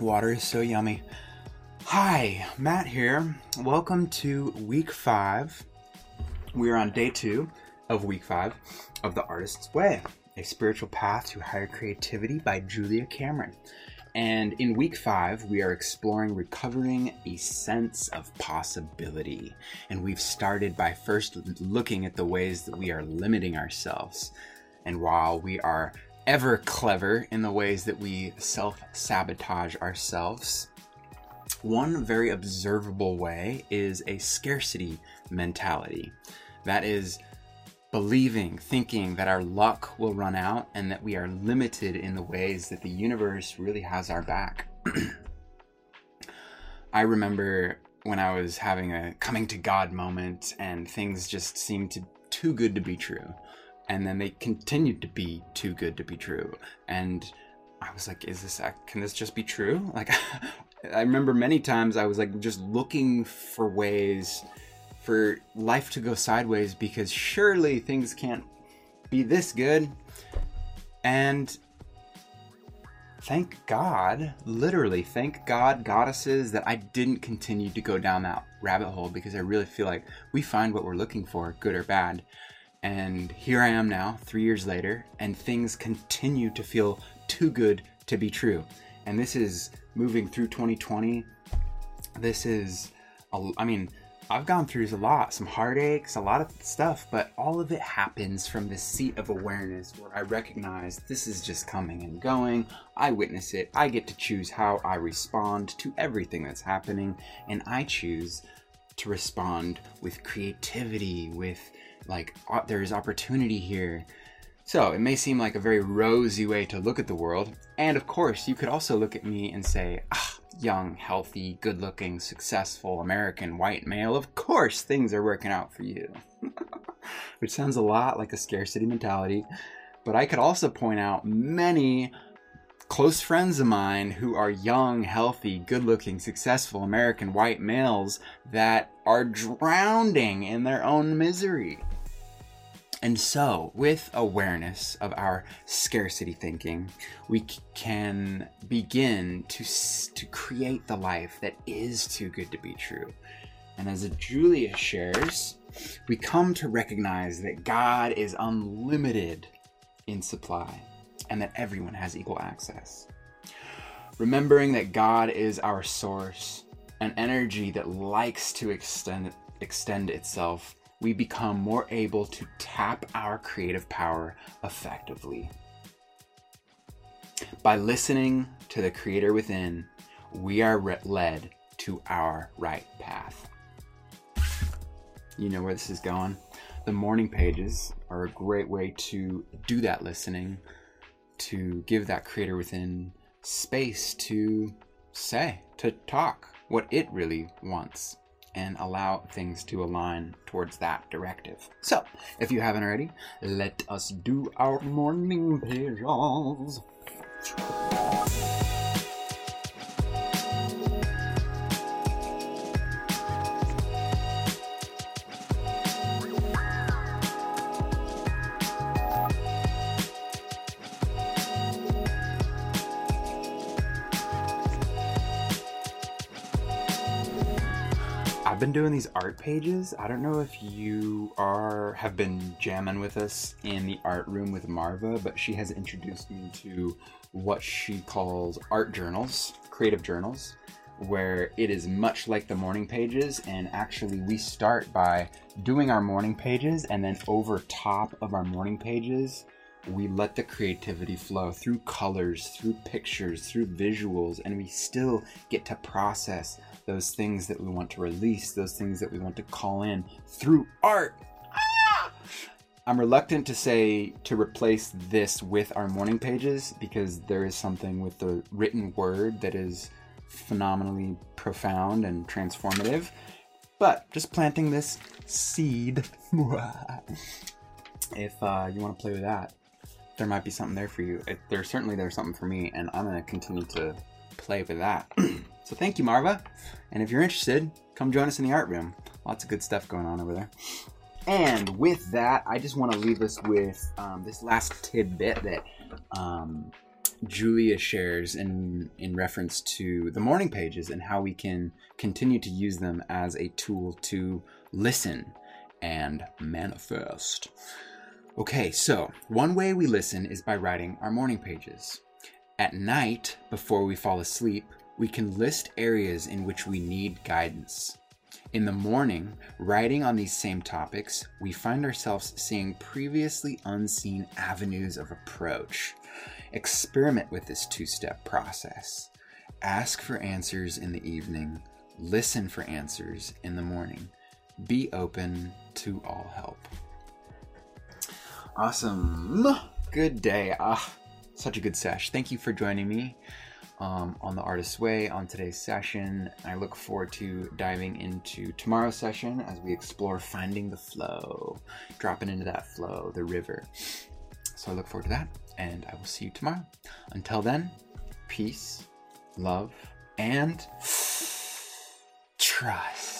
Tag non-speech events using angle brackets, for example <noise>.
Water is so yummy. Hi, Matt here. Welcome to week five. We are on day two of week five of The Artist's Way, a spiritual path to higher creativity by Julia Cameron. And in week five, we are exploring recovering a sense of possibility. And we've started by first looking at the ways that we are limiting ourselves. And while we are ever clever in the ways that we self sabotage ourselves, one very observable way is a scarcity mentality. That is, believing, thinking that our luck will run out and that we are limited in the ways that the universe really has our back. <clears throat> I remember when I was having a coming to God moment and things just seemed to too good to be true. And then they continued to be too good to be true. And I was like, is this can this just be true? <laughs> Like I remember many times I was like just looking for ways for life to go sideways because surely things can't be this good. And thank God, literally, thank God, goddesses, that I didn't continue to go down that rabbit hole because I really feel like we find what we're looking for, good or bad. And here I am now, three years later, and things continue to feel too good to be true. And this is moving through 2020. This is, I mean, I've gone through a lot, some heartaches, a lot of stuff, but all of it happens from this seat of awareness where I recognize this is just coming and going. I witness it. I get to choose how I respond to everything that's happening, and I choose to respond with creativity, with like, uh, there's opportunity here. So, it may seem like a very rosy way to look at the world, and of course, you could also look at me and say, ah, young, healthy, good looking, successful American white male, of course things are working out for you. <laughs> Which sounds a lot like a scarcity mentality. But I could also point out many close friends of mine who are young, healthy, good looking, successful American white males that are drowning in their own misery. And so, with awareness of our scarcity thinking, we can begin to, to create the life that is too good to be true. And as Julia shares, we come to recognize that God is unlimited in supply and that everyone has equal access. Remembering that God is our source, an energy that likes to extend, extend itself we become more able to tap our creative power effectively. By listening to the Creator within, we are led to our right path. You know where this is going. The morning pages are a great way to do that listening, to give that Creator within space to say, to talk what it really wants and allow things to align towards that directive. So, if you haven't already, let us do our morning pages. Been doing these art pages. I don't know if you are have been jamming with us in the art room with Marva, but she has introduced me to what she calls art journals, creative journals, where it is much like the morning pages and actually we start by doing our morning pages and then over top of our morning pages we let the creativity flow through colors, through pictures, through visuals, and we still get to process those things that we want to release, those things that we want to call in through art. Ah! I'm reluctant to say to replace this with our morning pages because there is something with the written word that is phenomenally profound and transformative. But just planting this seed, <laughs> if uh, you want to play with that, there might be something there for you. It, there certainly there's something for me, and I'm gonna continue to play with that. <clears throat> so thank you, Marva. And if you're interested, come join us in the art room. Lots of good stuff going on over there. And with that, I just want to leave us with um, this last tidbit that um, Julia shares in in reference to the morning pages and how we can continue to use them as a tool to listen and manifest. Okay, so one way we listen is by writing our morning pages. At night, before we fall asleep, we can list areas in which we need guidance. In the morning, writing on these same topics, we find ourselves seeing previously unseen avenues of approach. Experiment with this two step process. Ask for answers in the evening, listen for answers in the morning. Be open to all help. Awesome. Good day. Ah, such a good sesh. Thank you for joining me um, on the Artist's Way on today's session. I look forward to diving into tomorrow's session as we explore finding the flow, dropping into that flow, the river. So I look forward to that, and I will see you tomorrow. Until then, peace, love, and trust.